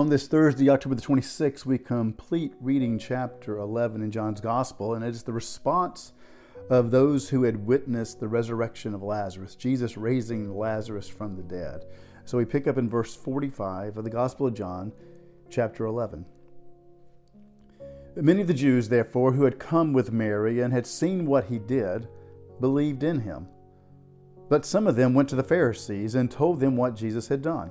On this Thursday, October the 26th, we complete reading chapter 11 in John's Gospel, and it is the response of those who had witnessed the resurrection of Lazarus, Jesus raising Lazarus from the dead. So we pick up in verse 45 of the Gospel of John, chapter 11. Many of the Jews, therefore, who had come with Mary and had seen what he did, believed in him. But some of them went to the Pharisees and told them what Jesus had done.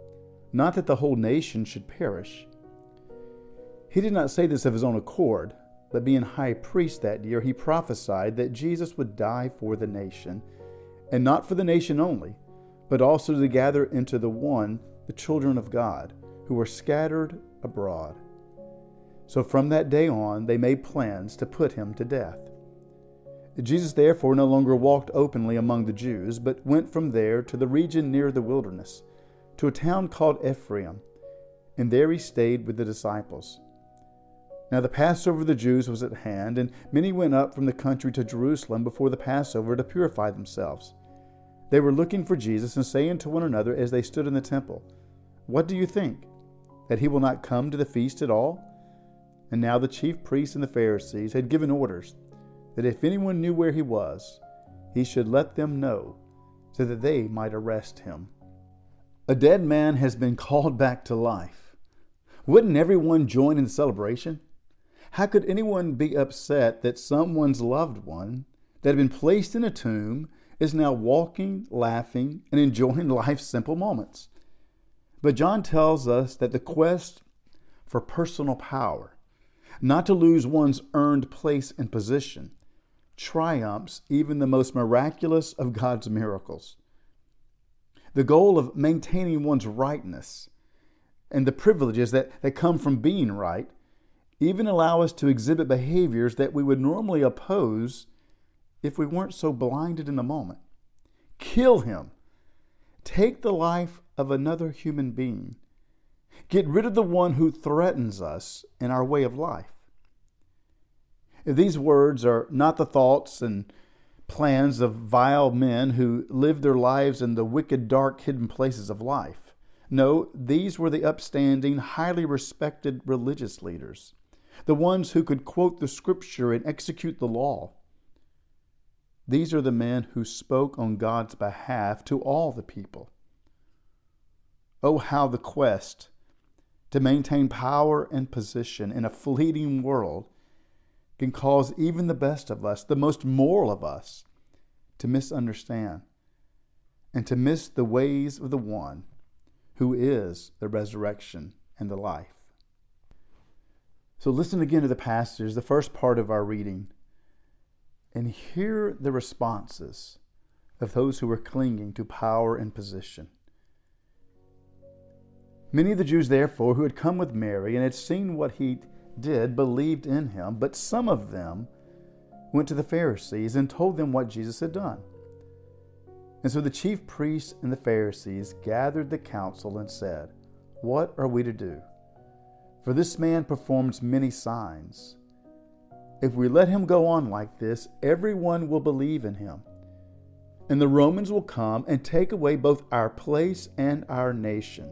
not that the whole nation should perish. He did not say this of his own accord, but being high priest that year, he prophesied that Jesus would die for the nation, and not for the nation only, but also to gather into the one the children of God, who were scattered abroad. So from that day on, they made plans to put him to death. Jesus therefore no longer walked openly among the Jews, but went from there to the region near the wilderness to a town called Ephraim, and there he stayed with the disciples. Now the Passover of the Jews was at hand, and many went up from the country to Jerusalem before the Passover to purify themselves. They were looking for Jesus and saying to one another as they stood in the temple, What do you think? That he will not come to the feast at all? And now the chief priests and the Pharisees had given orders that if anyone knew where he was, he should let them know, so that they might arrest him. A dead man has been called back to life. Wouldn't everyone join in the celebration? How could anyone be upset that someone's loved one that had been placed in a tomb is now walking, laughing, and enjoying life's simple moments? But John tells us that the quest for personal power, not to lose one's earned place and position, triumphs even the most miraculous of God's miracles the goal of maintaining one's rightness and the privileges that, that come from being right even allow us to exhibit behaviors that we would normally oppose if we weren't so blinded in the moment. Kill him. Take the life of another human being. Get rid of the one who threatens us in our way of life. If these words are not the thoughts and plans of vile men who lived their lives in the wicked, dark, hidden places of life. No, these were the upstanding, highly respected religious leaders, the ones who could quote the scripture and execute the law. These are the men who spoke on God's behalf to all the people. Oh, how the quest to maintain power and position in a fleeting world can cause even the best of us, the most moral of us, to misunderstand and to miss the ways of the one who is the resurrection and the life. So listen again to the passage, the first part of our reading, and hear the responses of those who were clinging to power and position. Many of the Jews, therefore, who had come with Mary and had seen what he did believed in him, but some of them went to the Pharisees and told them what Jesus had done. And so the chief priests and the Pharisees gathered the council and said, What are we to do? For this man performs many signs. If we let him go on like this, everyone will believe in him. And the Romans will come and take away both our place and our nation.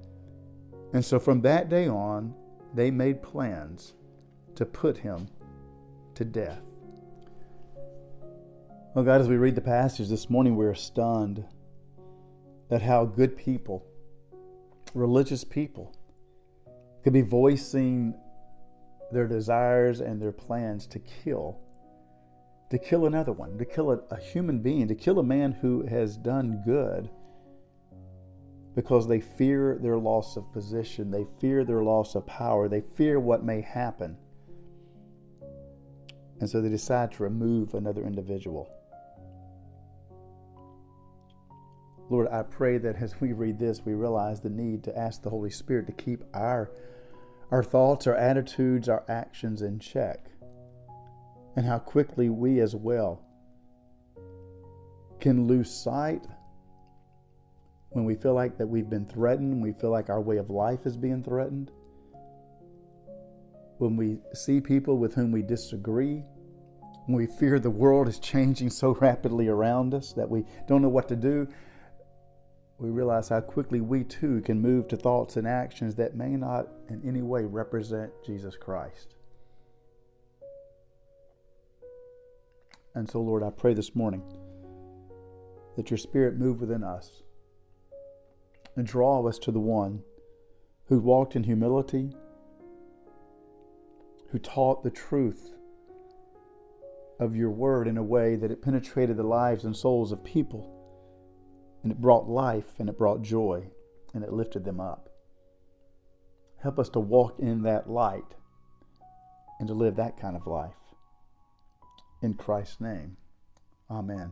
And so from that day on, they made plans to put him to death. Well, God, as we read the passage this morning, we are stunned at how good people, religious people, could be voicing their desires and their plans to kill, to kill another one, to kill a, a human being, to kill a man who has done good because they fear their loss of position, they fear their loss of power, they fear what may happen. And so they decide to remove another individual. Lord, I pray that as we read this, we realize the need to ask the Holy Spirit to keep our our thoughts, our attitudes, our actions in check, and how quickly we as well can lose sight when we feel like that we've been threatened, we feel like our way of life is being threatened, when we see people with whom we disagree, when we fear the world is changing so rapidly around us that we don't know what to do, we realize how quickly we too can move to thoughts and actions that may not in any way represent Jesus Christ. And so, Lord, I pray this morning that your Spirit move within us and draw us to the one who walked in humility, who taught the truth of your word in a way that it penetrated the lives and souls of people and it brought life and it brought joy and it lifted them up. Help us to walk in that light and to live that kind of life. In Christ's name, amen.